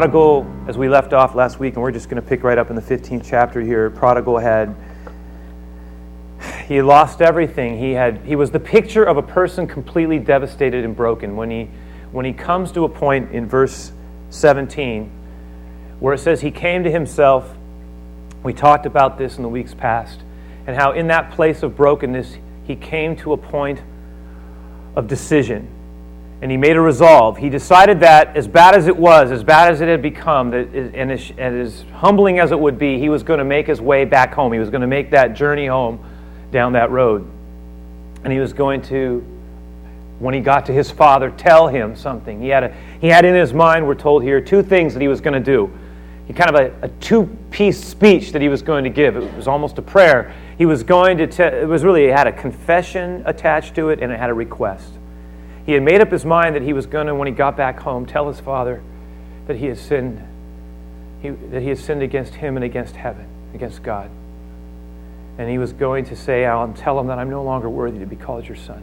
Prodigal, as we left off last week, and we're just going to pick right up in the 15th chapter here, Prodigal had he lost everything. He had he was the picture of a person completely devastated and broken. When he when he comes to a point in verse 17 where it says he came to himself, we talked about this in the weeks past, and how in that place of brokenness he came to a point of decision and he made a resolve. He decided that, as bad as it was, as bad as it had become, that, and, as, and as humbling as it would be, he was going to make his way back home. He was going to make that journey home down that road. And he was going to, when he got to his father, tell him something. He had, a, he had in his mind, we're told here, two things that he was going to do. He kind of a, a two piece speech that he was going to give. It was almost a prayer. He was going to, te- it was really, it had a confession attached to it and it had a request. He had made up his mind that he was going to, when he got back home, tell his father that he had sinned, he, that he had sinned against him and against heaven, against God. And he was going to say, I'll tell him that I'm no longer worthy to be called your son.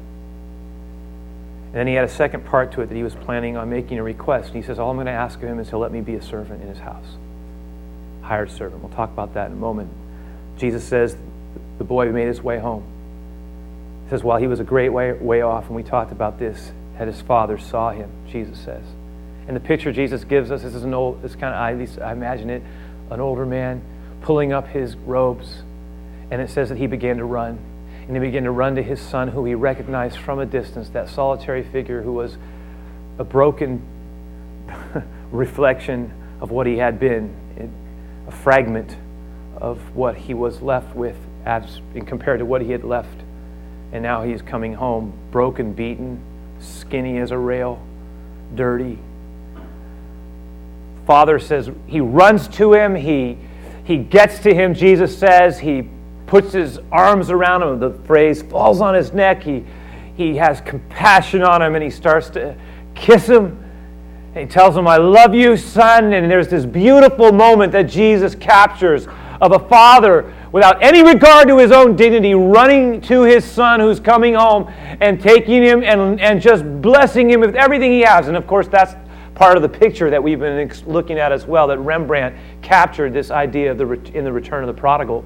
And then he had a second part to it that he was planning on making a request. And he says, All I'm going to ask of him is to let me be a servant in his house. Hired servant. We'll talk about that in a moment. Jesus says the boy made his way home. He says, while he was a great way, way off, and we talked about this, that his father saw him, Jesus says. And the picture Jesus gives us, this is an old, this kind of, I, at least I imagine it, an older man pulling up his robes. And it says that he began to run. And he began to run to his son, who he recognized from a distance, that solitary figure who was a broken reflection of what he had been, a fragment of what he was left with as compared to what he had left and now he's coming home broken, beaten, skinny as a rail, dirty. Father says, he runs to him, he, he gets to him, Jesus says, he puts his arms around him, the phrase falls on his neck, he, he has compassion on him, and he starts to kiss him. He tells him, I love you, son. And there's this beautiful moment that Jesus captures of a father without any regard to his own dignity, running to his son who's coming home and taking him and, and just blessing him with everything he has. And of course, that's part of the picture that we've been looking at as well, that Rembrandt captured this idea of the, in the return of the prodigal.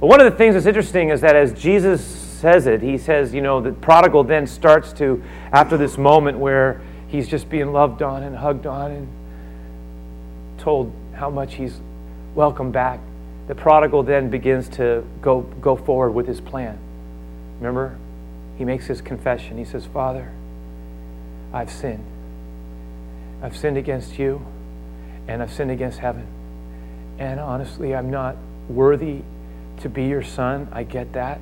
But one of the things that's interesting is that as Jesus says it, he says, you know, the prodigal then starts to, after this moment where he's just being loved on and hugged on and told how much he's welcome back, the prodigal then begins to go, go forward with his plan. Remember? He makes his confession. He says, Father, I've sinned. I've sinned against you, and I've sinned against heaven. And honestly, I'm not worthy to be your son. I get that.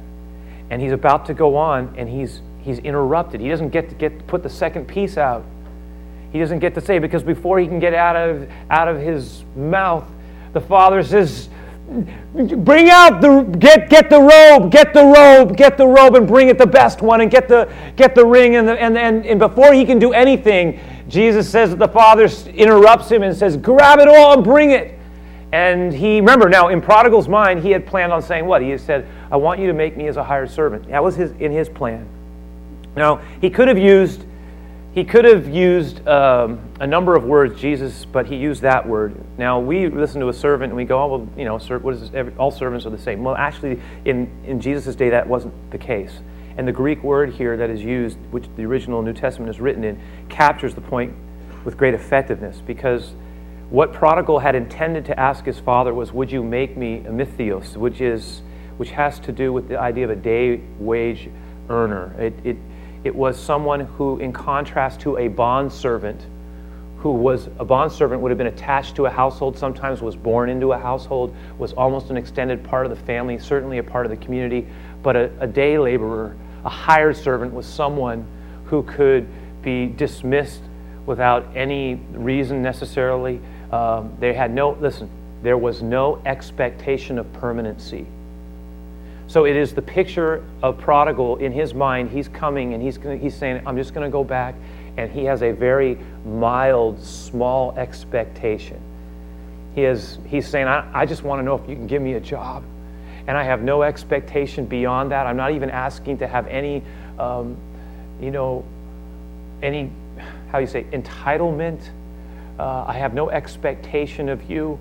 And he's about to go on, and he's, he's interrupted. He doesn't get to get put the second piece out. He doesn't get to say, because before he can get out of, out of his mouth, the father says, Bring out the get get the robe, get the robe, get the robe, and bring it the best one, and get the get the ring, and the, and, and and before he can do anything, Jesus says that the Father interrupts him and says, "Grab it all and bring it." And he remember now in prodigal's mind, he had planned on saying what he had said, "I want you to make me as a hired servant." That was his in his plan. Now he could have used he could have used um, a number of words, Jesus, but he used that word. Now, we listen to a servant and we go, oh, well, you know, what is all servants are the same. Well, actually, in, in Jesus' day, that wasn't the case. And the Greek word here that is used, which the original New Testament is written in, captures the point with great effectiveness because what prodigal had intended to ask his father was, Would you make me a misthios, which, is, which has to do with the idea of a day wage earner. It, it, it was someone who, in contrast to a bond servant, who was a bond servant would have been attached to a household, sometimes was born into a household, was almost an extended part of the family, certainly a part of the community. But a, a day laborer, a hired servant, was someone who could be dismissed without any reason necessarily. Um, they had no, listen, there was no expectation of permanency. So it is the picture of prodigal in his mind. He's coming and he's, he's saying, I'm just going to go back. And he has a very mild, small expectation. He is, he's saying, I, I just want to know if you can give me a job. And I have no expectation beyond that. I'm not even asking to have any, um, you know, any, how you say, entitlement Uh, I have no expectation of you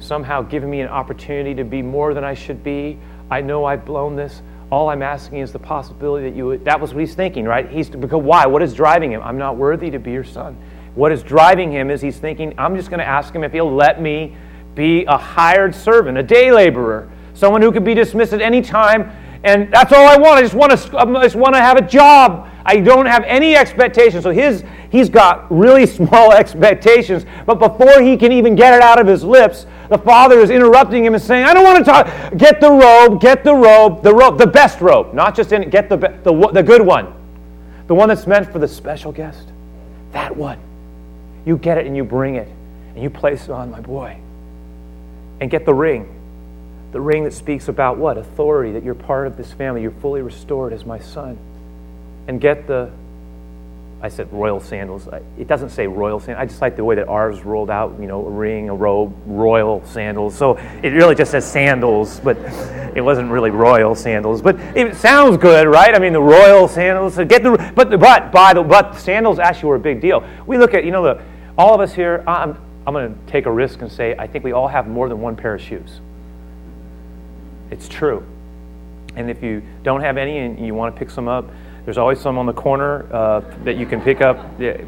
somehow giving me an opportunity to be more than I should be. I know I've blown this. All I'm asking is the possibility that you would. That was what he's thinking, right? He's because why? What is driving him? I'm not worthy to be your son. What is driving him is he's thinking, I'm just going to ask him if he'll let me be a hired servant, a day laborer, someone who could be dismissed at any time. And that's all I want. I just want to. I just want to have a job. I don't have any expectations. So his, he's got really small expectations. But before he can even get it out of his lips, the father is interrupting him and saying, I don't want to talk. Get the robe, get the robe, the robe, the best robe. Not just in it, get the, the, the good one. The one that's meant for the special guest. That one. You get it and you bring it. And you place it on my boy. And get the ring. The ring that speaks about what? Authority, that you're part of this family. You're fully restored as my son and get the I said royal sandals. It doesn't say royal sandals. I just like the way that ours rolled out, you know, a ring, a robe, royal sandals. So it really just says sandals, but it wasn't really royal sandals. But it sounds good, right? I mean, the royal sandals. Uh, get the but but by the but sandals actually were a big deal. We look at you know the all of us here. I'm I'm going to take a risk and say I think we all have more than one pair of shoes. It's true. And if you don't have any and you want to pick some up, there's always some on the corner uh, that you can pick up.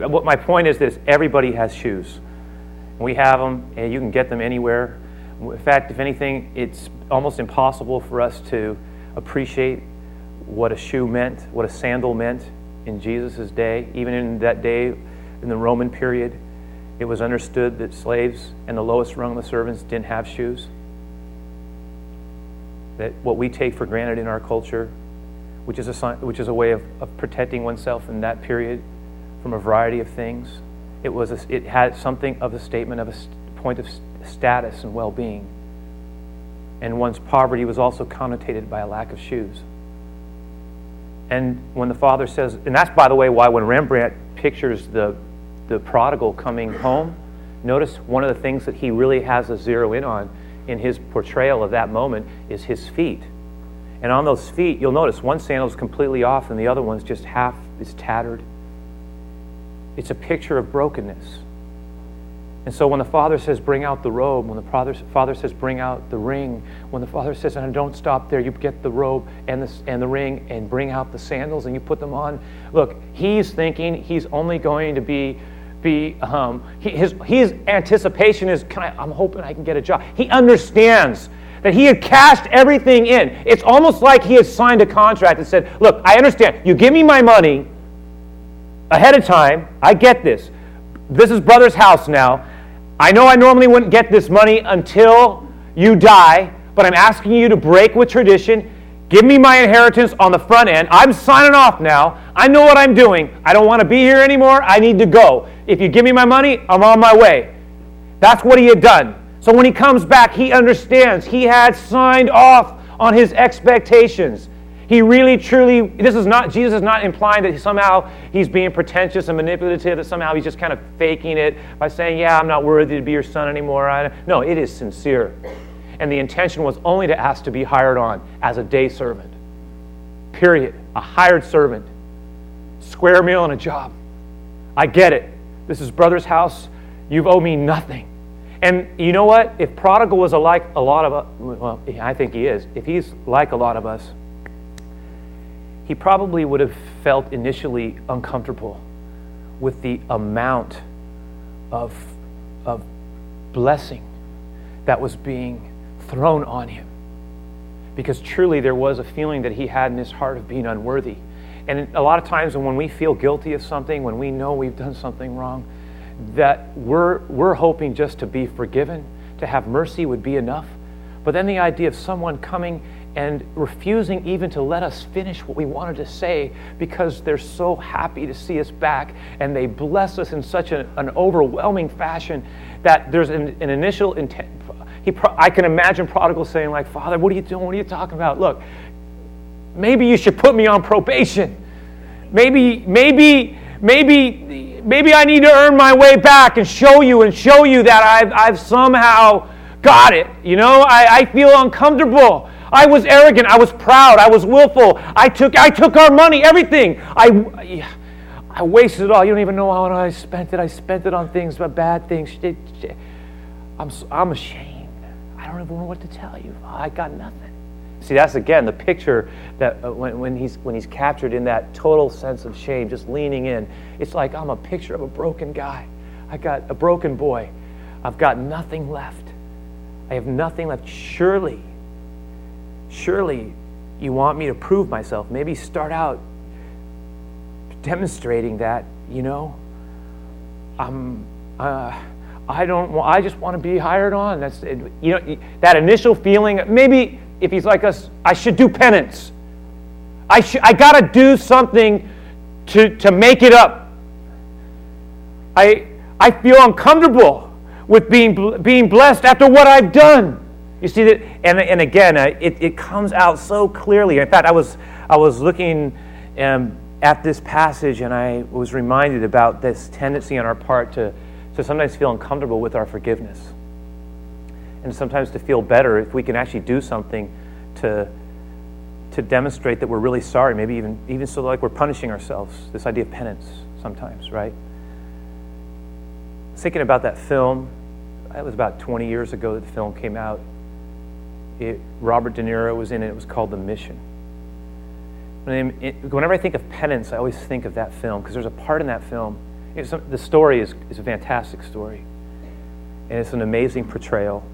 What my point is this everybody has shoes. We have them, and you can get them anywhere. In fact, if anything, it's almost impossible for us to appreciate what a shoe meant, what a sandal meant in Jesus' day. Even in that day, in the Roman period, it was understood that slaves and the lowest rung of the servants didn't have shoes. That what we take for granted in our culture which is a, which is a way of, of protecting oneself in that period from a variety of things. It, was a, it had something of a statement of a point of status and well being. And one's poverty was also connotated by a lack of shoes. And when the father says, and that's by the way why when Rembrandt pictures the, the prodigal coming home, notice one of the things that he really has a zero in on in his portrayal of that moment is his feet and on those feet, you'll notice one sandal is completely off and the other one's just half is tattered. It's a picture of brokenness. And so when the father says, bring out the robe, when the father, father says, bring out the ring, when the father says, and don't stop there, you get the robe and the, and the ring and bring out the sandals and you put them on. Look, he's thinking he's only going to be, be um, he, his, his anticipation is, can I, I'm hoping I can get a job. He understands that he had cashed everything in. It's almost like he had signed a contract and said, Look, I understand. You give me my money ahead of time. I get this. This is brother's house now. I know I normally wouldn't get this money until you die, but I'm asking you to break with tradition. Give me my inheritance on the front end. I'm signing off now. I know what I'm doing. I don't want to be here anymore. I need to go. If you give me my money, I'm on my way. That's what he had done. So when he comes back, he understands. He had signed off on his expectations. He really, truly, this is not, Jesus is not implying that somehow he's being pretentious and manipulative, that somehow he's just kind of faking it by saying, Yeah, I'm not worthy to be your son anymore. I, No, it is sincere. And the intention was only to ask to be hired on as a day servant. Period. A hired servant. Square meal and a job. I get it. This is brother's house. You've owed me nothing. And you know what? If Prodigal was like a lot of us, well, I think he is. If he's like a lot of us, he probably would have felt initially uncomfortable with the amount of, of blessing that was being thrown on him. Because truly there was a feeling that he had in his heart of being unworthy. And a lot of times when we feel guilty of something, when we know we've done something wrong, that we're, we're hoping just to be forgiven, to have mercy would be enough. But then the idea of someone coming and refusing even to let us finish what we wanted to say because they're so happy to see us back and they bless us in such an, an overwhelming fashion that there's an, an initial intent. He pro- I can imagine prodigal saying, like, Father, what are you doing? What are you talking about? Look, maybe you should put me on probation. Maybe, maybe, maybe maybe I need to earn my way back and show you and show you that I've, I've somehow got it. You know, I, I feel uncomfortable. I was arrogant. I was proud. I was willful. I took, I took our money, everything. I, I wasted it all. You don't even know how I spent it. I spent it on things, but bad things. I'm, I'm ashamed. I don't even know what to tell you. I got nothing. See, that's again the picture that uh, when, when, he's, when he's captured in that total sense of shame, just leaning in. It's like I'm a picture of a broken guy. I got a broken boy. I've got nothing left. I have nothing left. Surely, surely you want me to prove myself. Maybe start out demonstrating that, you know, I'm, uh, I don't I just want to be hired on. That's, you know, that initial feeling, maybe if he's like us, I should do penance. I, sh- I got to do something to, to make it up. I, I feel uncomfortable with being, being blessed after what I've done. You see that, and, and again, uh, it, it comes out so clearly. In fact, I was, I was looking um, at this passage and I was reminded about this tendency on our part to, to sometimes feel uncomfortable with our forgiveness. And sometimes to feel better if we can actually do something to, to demonstrate that we're really sorry, maybe even, even so like we're punishing ourselves. This idea of penance sometimes, right? Thinking about that film, it was about 20 years ago that the film came out. It, Robert De Niro was in it. It was called The Mission. Whenever I think of penance, I always think of that film because there's a part in that film. the story is, is a fantastic story, and it's an amazing portrayal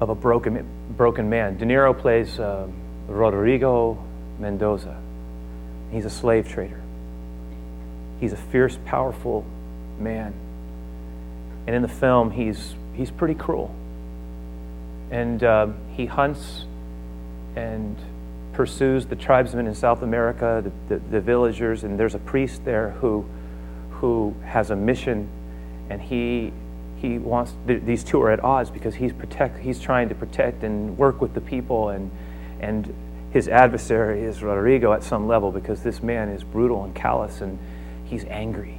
of a broken, broken man. De Niro plays uh, Rodrigo Mendoza. He's a slave trader. He's a fierce, powerful man. And in the film, he's, he's pretty cruel. And uh, he hunts and pursues the tribesmen in South America, the, the, the, villagers, and there's a priest there who, who has a mission, and he, he wants, these two are at odds because he's, protect, he's trying to protect and work with the people, and, and his adversary is Rodrigo at some level because this man is brutal and callous, and he's angry.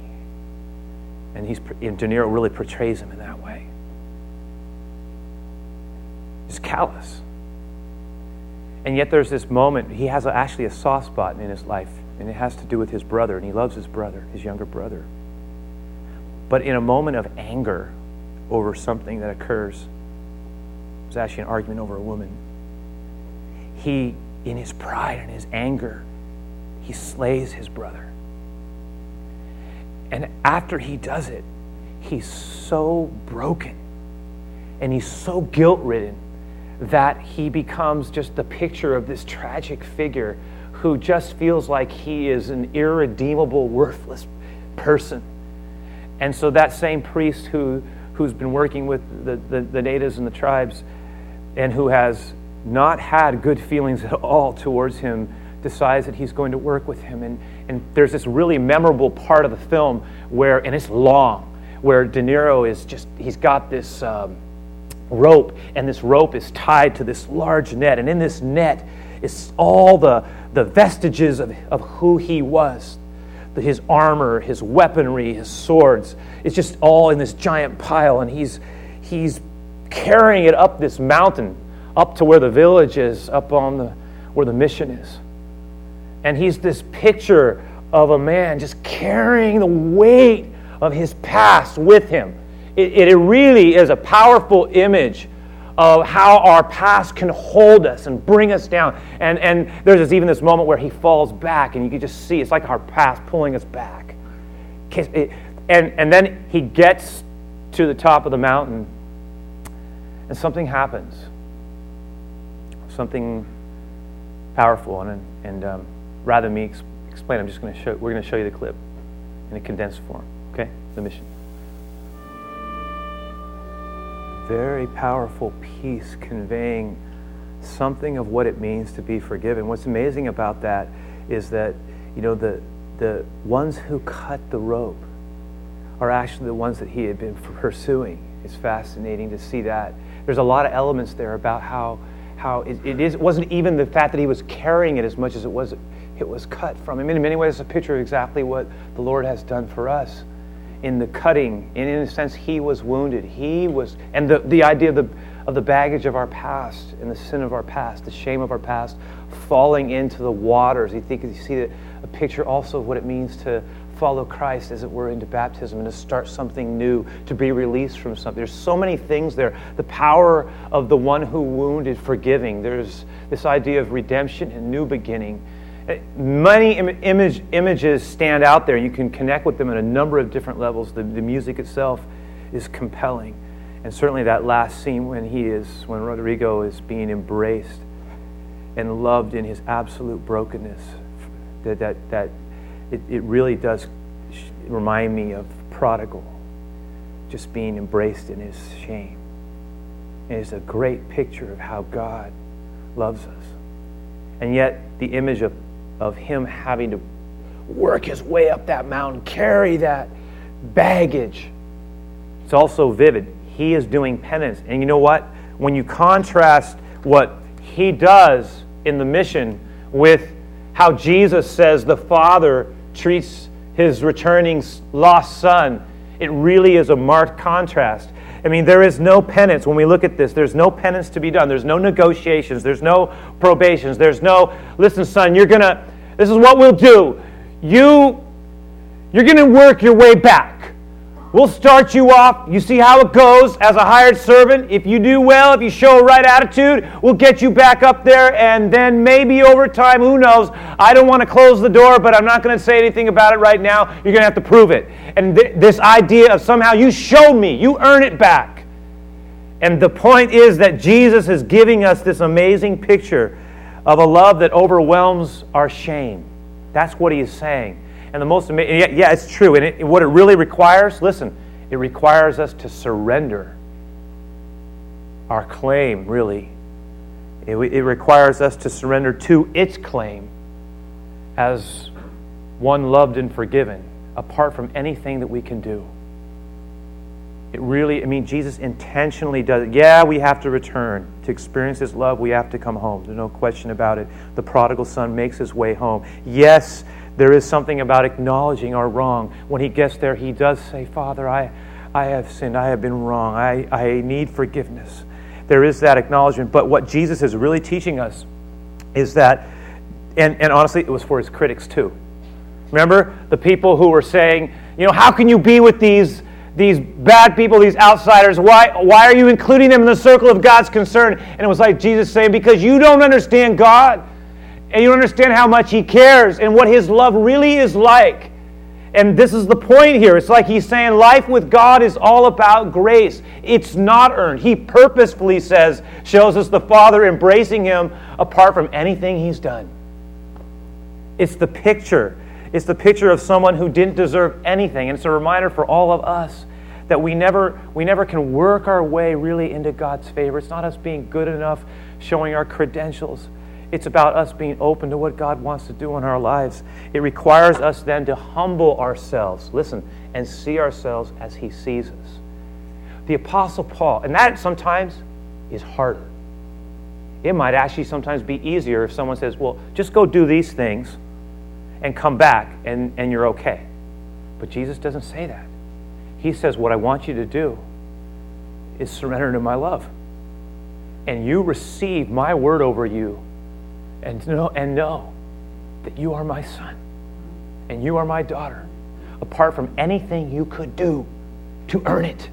And, he's, and De Niro really portrays him in that way. He's callous. And yet there's this moment, he has a, actually a soft spot in his life, and it has to do with his brother, and he loves his brother, his younger brother. But in a moment of anger over something that occurs, it was actually an argument over a woman, he, in his pride and his anger, he slays his brother. And after he does it, he's so broken and he's so guilt ridden that he becomes just the picture of this tragic figure who just feels like he is an irredeemable, worthless person. And so that same priest who, who's been working with the, the, the natives and the tribes and who has not had good feelings at all towards him decides that he's going to work with him. And, and there's this really memorable part of the film where, and it's long, where De Niro is just, he's got this. Um, rope, and this rope is tied to this large net. And in this net is all the, the vestiges of, of who he was his armor, his weaponry, his swords. It's just all in this giant pile, and he's, he's carrying it up this mountain, up to where the village is, up on the, where the mission is. And he's this picture of a man just carrying the weight of his past with him it, it really is a powerful image of how our past can hold us and bring us down. And, and there's even this moment where he falls back, and you can just see it's like our past pulling us back. And, and then he gets to the top of the mountain, and something happens. Something powerful. And, and um, rather than me explain, I'm just going to show, we're going to show you the clip in a condensed form. Okay? The mission. Very powerful piece conveying something of what it means to be forgiven. What's amazing about that is that, you know, the, the ones who cut the rope are actually the ones that he had been pursuing. It's fascinating to see that. There's a lot of elements there about how, how it, it, is, it wasn't even the fact that he was carrying it as much as it was it was cut from him. In many ways, it's a picture of exactly what the Lord has done for us in the cutting. And in a sense, he was wounded. He was, and the, the idea of the, of the baggage of our past and the sin of our past, the shame of our past, falling into the waters. You think you see a picture also of what it means to follow Christ, as it were, into baptism and to start something new, to be released from something. There's so many things there. The power of the one who wounded forgiving. There's this idea of redemption and new beginning. Many Im- image, images stand out there. You can connect with them at a number of different levels. The, the music itself is compelling. And certainly that last scene when he is, when Rodrigo is being embraced and loved in his absolute brokenness, that, that, that it, it really does remind me of prodigal just being embraced in his shame. It's a great picture of how God loves us. And yet, the image of, of him having to work his way up that mountain, carry that baggage, it's also vivid. He is doing penance. And you know what? When you contrast what he does in the mission with how Jesus says the Father treats his returning lost son, it really is a marked contrast. I mean, there is no penance when we look at this. There's no penance to be done. There's no negotiations. There's no probations. There's no, listen, son, you're going to, this is what we'll do. You, you're going to work your way back. We'll start you off. You see how it goes as a hired servant. If you do well, if you show a right attitude, we'll get you back up there. And then maybe over time, who knows? I don't want to close the door, but I'm not going to say anything about it right now. You're going to have to prove it. And th- this idea of somehow you show me, you earn it back. And the point is that Jesus is giving us this amazing picture of a love that overwhelms our shame. That's what he is saying. And the most amazing, yeah, it's true. And it, what it really requires, listen, it requires us to surrender our claim, really. It, it requires us to surrender to its claim as one loved and forgiven, apart from anything that we can do. It really, I mean, Jesus intentionally does it. Yeah, we have to return. To experience His love, we have to come home. There's no question about it. The prodigal son makes his way home. Yes, there is something about acknowledging our wrong. When he gets there, he does say, Father, I, I have sinned. I have been wrong. I, I need forgiveness. There is that acknowledgement. But what Jesus is really teaching us is that, and, and honestly, it was for his critics too. Remember the people who were saying, you know, how can you be with these, these bad people, these outsiders? Why, why are you including them in the circle of God's concern? And it was like Jesus saying, because you don't understand God and you don't understand how much He cares and what His love really is like. And this is the point here. It's like He's saying life with God is all about grace. It's not earned. He purposefully says, shows us the Father embracing Him apart from anything He's done. It's the picture. It's the picture of someone who didn't deserve anything. And it's a reminder for all of us that we never, we never can work our way really into God's favor. It's not us being good enough, showing our credentials. It's about us being open to what God wants to do in our lives. It requires us then to humble ourselves, listen, and see ourselves as He sees us. The Apostle Paul, and that sometimes is harder. It might actually sometimes be easier if someone says, well, just go do these things and come back and, and you're okay. But Jesus doesn't say that. He says, what I want you to do is surrender to my love. And you receive my word over you and know, and know that you are my son and you are my daughter, apart from anything you could do to earn it.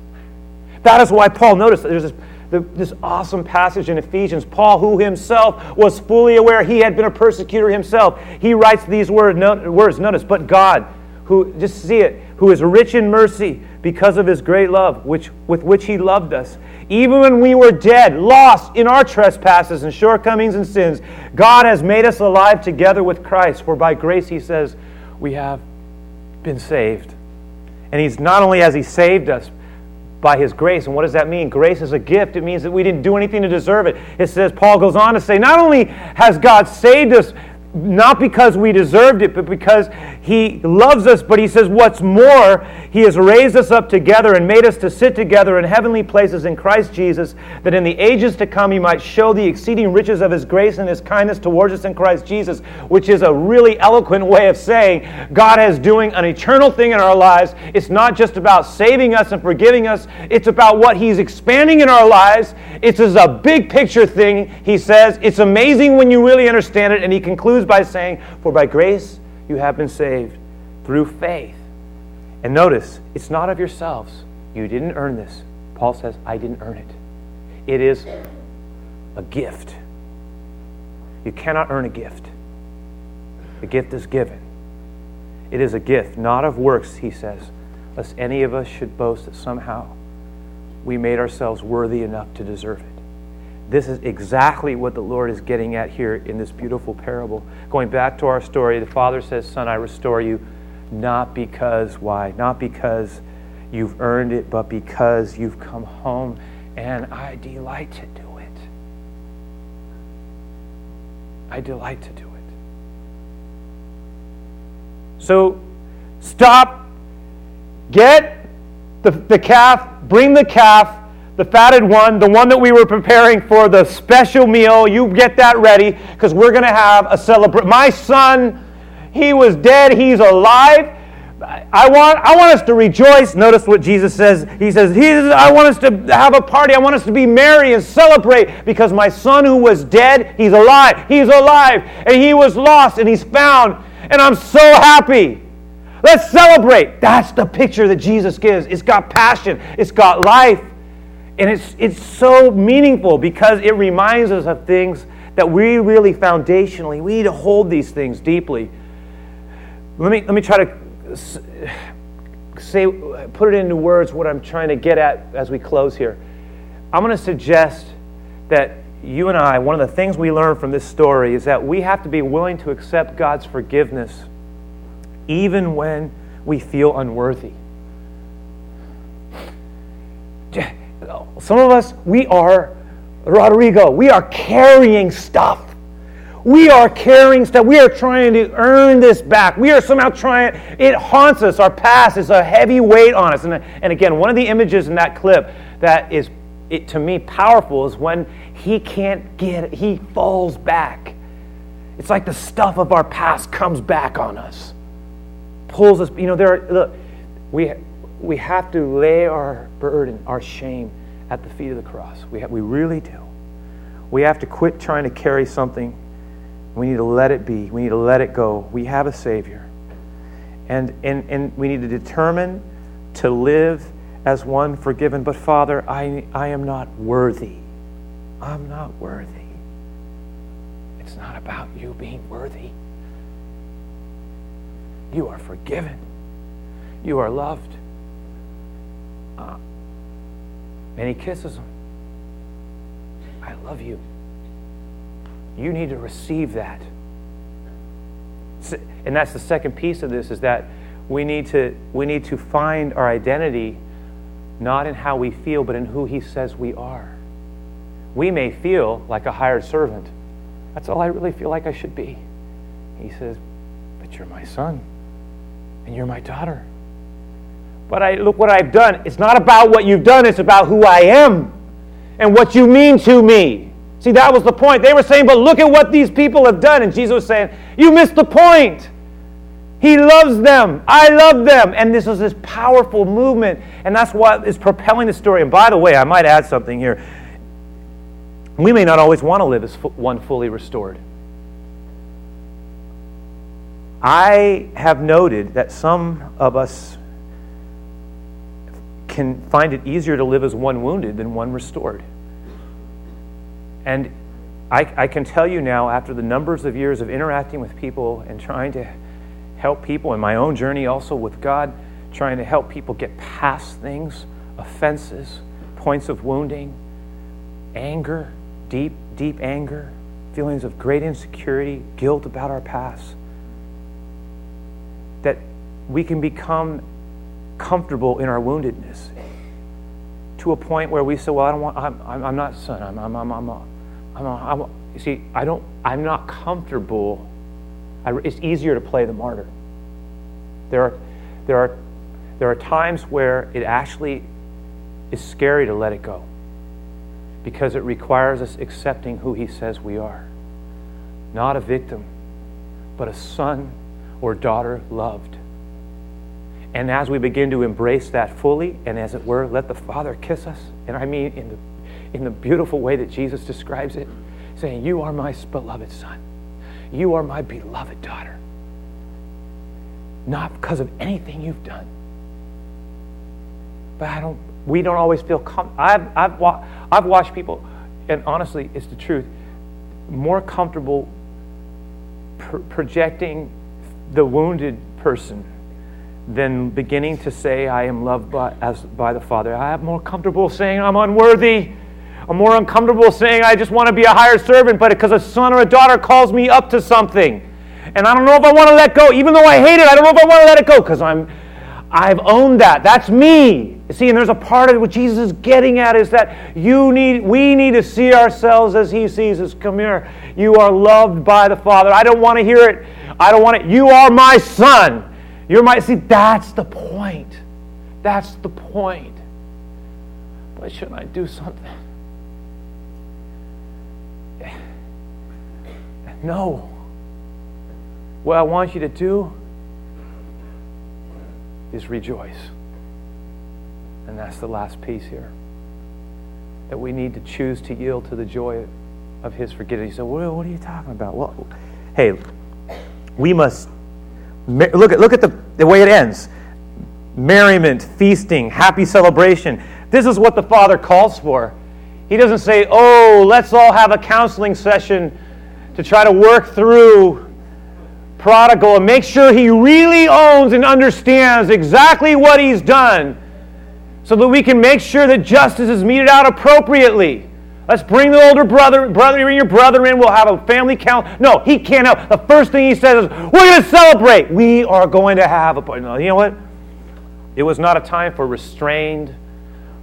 That is why Paul, noticed that there's this, this awesome passage in Ephesians. Paul, who himself was fully aware he had been a persecutor himself, he writes these word, no, words. Notice, but God, who, just see it, who is rich in mercy because of his great love which, with which he loved us even when we were dead, lost in our trespasses and shortcomings and sins, God has made us alive together with Christ. For by grace, He says, we have been saved. And He's not only has He saved us by His grace, and what does that mean? Grace is a gift. It means that we didn't do anything to deserve it. It says, Paul goes on to say, not only has God saved us not because we deserved it, but because He loves us. But He says, What's more, He has raised us up together and made us to sit together in heavenly places in Christ Jesus, that in the ages to come He might show the exceeding riches of His grace and His kindness towards us in Christ Jesus, which is a really eloquent way of saying God is doing an eternal thing in our lives. It's not just about saving us and forgiving us, it's about what He's expanding in our lives. It's a big picture thing, He says. It's amazing when you really understand it, and He concludes by saying, For by grace you have been saved through faith. And notice, it's not of yourselves. You didn't earn this. Paul says, I didn't earn it. It is a gift. You cannot earn a gift. The gift is given. It is a gift, not of works, he says, lest any of us should boast that somehow we made ourselves worthy enough to deserve it. This is exactly what the Lord is getting at here in this beautiful parable. Going back to our story, the Father says, Son, I restore you, not because, why? Not because you've earned it, but because you've come home, and I delight to do it. I delight to do it. So stop, get the, the calf, bring the calf, the fatted one, the one that we were preparing for the special meal. You get that ready because we're going to have a celebration. My son, he was dead, he's alive. I want, I want us to rejoice. Notice what Jesus says. He says, he, I want us to have a party. I want us to be merry and celebrate because my son who was dead, he's alive. He's alive. And he was lost and he's found. And I'm so happy. Let's celebrate. That's the picture that Jesus gives. It's got passion, it's got life. And it's, it's so meaningful because it reminds us of things that we really foundationally, we need to hold these things deeply. Let me, let me try to say, put it into words what I'm trying to get at as we close here. I'm going to suggest that you and I, one of the things we learn from this story is that we have to be willing to accept God's forgiveness even when we feel unworthy. Some of us, we are, Rodrigo, we are carrying stuff. We are carrying stuff. We are trying to earn this back. We are somehow trying, it haunts us. Our past is a heavy weight on us. And, and again, one of the images in that clip that is, it, to me, powerful is when he can't get it, he falls back. It's like the stuff of our past comes back on us, pulls us. You know, there are, look, we, we have to lay our burden, our shame, at the feet of the cross. We, have, we really do. We have to quit trying to carry something we need to let it be. We need to let it go. We have a Savior. And, and, and we need to determine to live as one forgiven. But Father, I, I am not worthy. I'm not worthy. It's not about you being worthy. You are forgiven. You are loved. Uh, and he kisses him. I love you. You need to receive that. And that's the second piece of this is that we need to, we need to find our identity not in how we feel, but in who He says we are. We may feel like a hired servant. That's all I really feel like I should be. He says, But you're my son, and you're my daughter. But I, look what I've done. It's not about what you've done, it's about who I am and what you mean to me. See, that was the point. They were saying, but look at what these people have done. And Jesus was saying, You missed the point. He loves them. I love them. And this was this powerful movement. And that's what is propelling the story. And by the way, I might add something here. We may not always want to live as one fully restored. I have noted that some of us can find it easier to live as one wounded than one restored. And I, I, can tell you now, after the numbers of years of interacting with people and trying to help people in my own journey also with God, trying to help people get past things, offenses, points of wounding, anger, deep, deep anger, feelings of great insecurity, guilt about our past, that we can become comfortable in our woundedness to a point where we say, Well, I don't want, I'm, I'm not son, I'm, I'm, I'm, I'm, I'm, I'm, you see, I don't, I'm not comfortable. I, it's easier to play the martyr. There are, there, are, there are times where it actually is scary to let it go because it requires us accepting who He says we are. Not a victim, but a son or daughter loved. And as we begin to embrace that fully, and as it were, let the Father kiss us, and I mean in the in the beautiful way that Jesus describes it, saying, You are my beloved son. You are my beloved daughter. not because of anything you've done. But I don't, we don't always feel comfortable. I've, I've, wa- I've watched people, and honestly, it's the truth, more comfortable pr- projecting the wounded person than beginning to say, I am loved by, as, by the Father. I am more comfortable saying, I'm unworthy. I'm more uncomfortable saying, I just want to be a higher servant, but because a son or a daughter calls me up to something. And I don't know if I want to let go. Even though I hate it, I don't know if I want to let it go because I'm I've owned that. That's me. See, and there's a part of what Jesus is getting at is that you need, we need to see ourselves as He sees us. Come here. You are loved by the Father. I don't want to hear it. I don't want it. You are my son. You're my. See, that's the point. That's the point. But shouldn't I do something? No. What I want you to do is rejoice. And that's the last piece here. That we need to choose to yield to the joy of His forgiveness. So, say, what are you talking about? Well, hey, we must look at, look at the, the way it ends merriment, feasting, happy celebration. This is what the Father calls for. He doesn't say, oh, let's all have a counseling session to try to work through prodigal and make sure he really owns and understands exactly what he's done so that we can make sure that justice is meted out appropriately. Let's bring the older brother, brother, bring your brother in. We'll have a family count. No, he can't help. The first thing he says is, "We're going to celebrate. We are going to have a." No, you know what? It was not a time for restrained,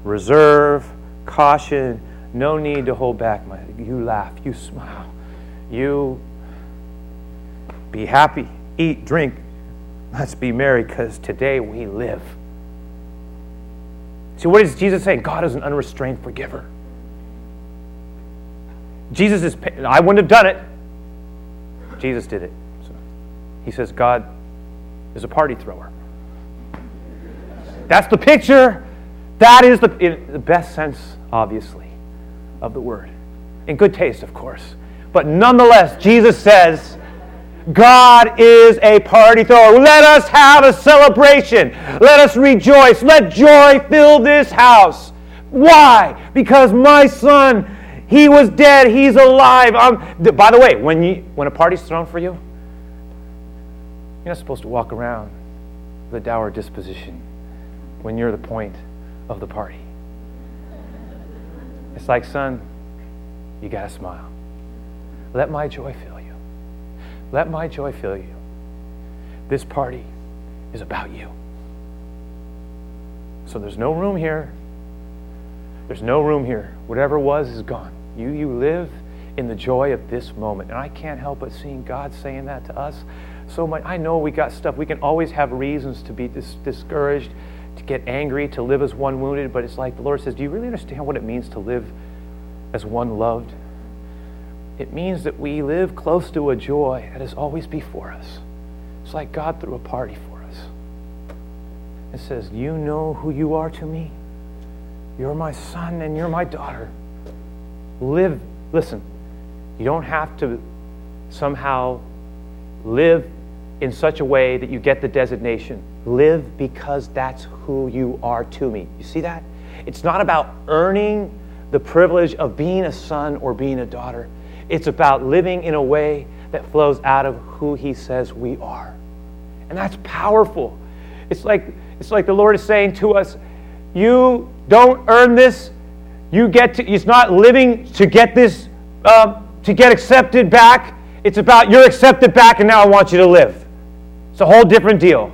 reserve, caution. No need to hold back. My, You laugh. You smile. You be happy, eat, drink. Let's be merry because today we live. See, what is Jesus saying? God is an unrestrained forgiver. Jesus is, I wouldn't have done it. Jesus did it. So he says, God is a party thrower. That's the picture. That is the, in the best sense, obviously, of the word. In good taste, of course. But nonetheless, Jesus says, God is a party thrower. Let us have a celebration. Let us rejoice. Let joy fill this house. Why? Because my son, he was dead. He's alive. Um, by the way, when, you, when a party's thrown for you, you're not supposed to walk around with a dour disposition when you're the point of the party. It's like, son, you got to smile. Let my joy fill you. Let my joy fill you. This party is about you. So there's no room here. There's no room here. Whatever was is gone. You, you live in the joy of this moment. And I can't help but seeing God saying that to us so much. I know we got stuff. We can always have reasons to be dis- discouraged, to get angry, to live as one wounded. But it's like the Lord says, Do you really understand what it means to live as one loved? It means that we live close to a joy that is always before us. It's like God threw a party for us. It says, You know who you are to me. You're my son and you're my daughter. Live, listen, you don't have to somehow live in such a way that you get the designation. Live because that's who you are to me. You see that? It's not about earning the privilege of being a son or being a daughter. It's about living in a way that flows out of who He says we are. And that's powerful. It's like, it's like the Lord is saying to us, You don't earn this. You get to, it's not living to get this, um, to get accepted back. It's about you're accepted back and now I want you to live. It's a whole different deal.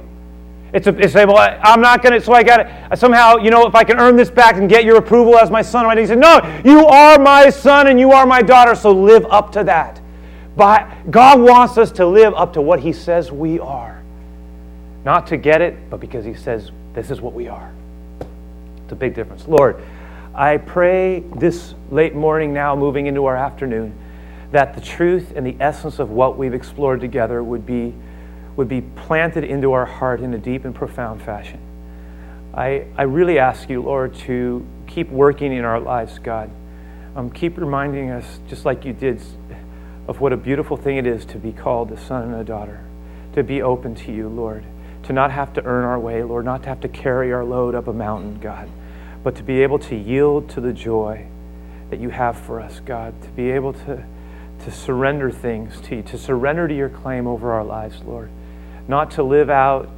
It's, a, it's say, well, I, am not going to, so I got to, somehow, you know, if I can earn this back and get your approval as my son, my He said, no, you are my son and you are my daughter, so live up to that. But God wants us to live up to what he says we are. Not to get it, but because he says this is what we are. It's a big difference. Lord, I pray this late morning now, moving into our afternoon, that the truth and the essence of what we've explored together would be would be planted into our heart in a deep and profound fashion. I, I really ask you, Lord, to keep working in our lives, God. Um, keep reminding us, just like you did, of what a beautiful thing it is to be called a son and a daughter, to be open to you, Lord, to not have to earn our way, Lord, not to have to carry our load up a mountain, God, but to be able to yield to the joy that you have for us, God, to be able to, to surrender things to you, to surrender to your claim over our lives, Lord, not to live out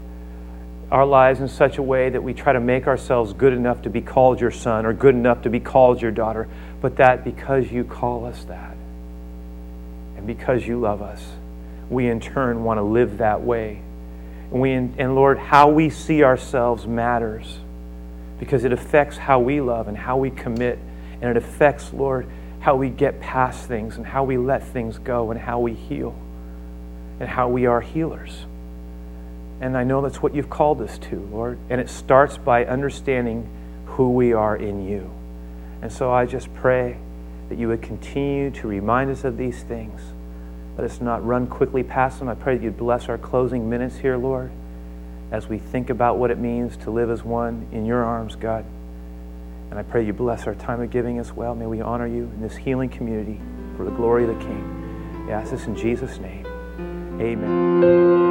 our lives in such a way that we try to make ourselves good enough to be called your son or good enough to be called your daughter, but that because you call us that and because you love us, we in turn want to live that way. And, we, and Lord, how we see ourselves matters because it affects how we love and how we commit. And it affects, Lord, how we get past things and how we let things go and how we heal and how we are healers. And I know that's what you've called us to, Lord. And it starts by understanding who we are in you. And so I just pray that you would continue to remind us of these things. Let us not run quickly past them. I pray that you'd bless our closing minutes here, Lord, as we think about what it means to live as one in your arms, God. And I pray you bless our time of giving as well. May we honor you in this healing community for the glory of the King. We ask this in Jesus' name. Amen.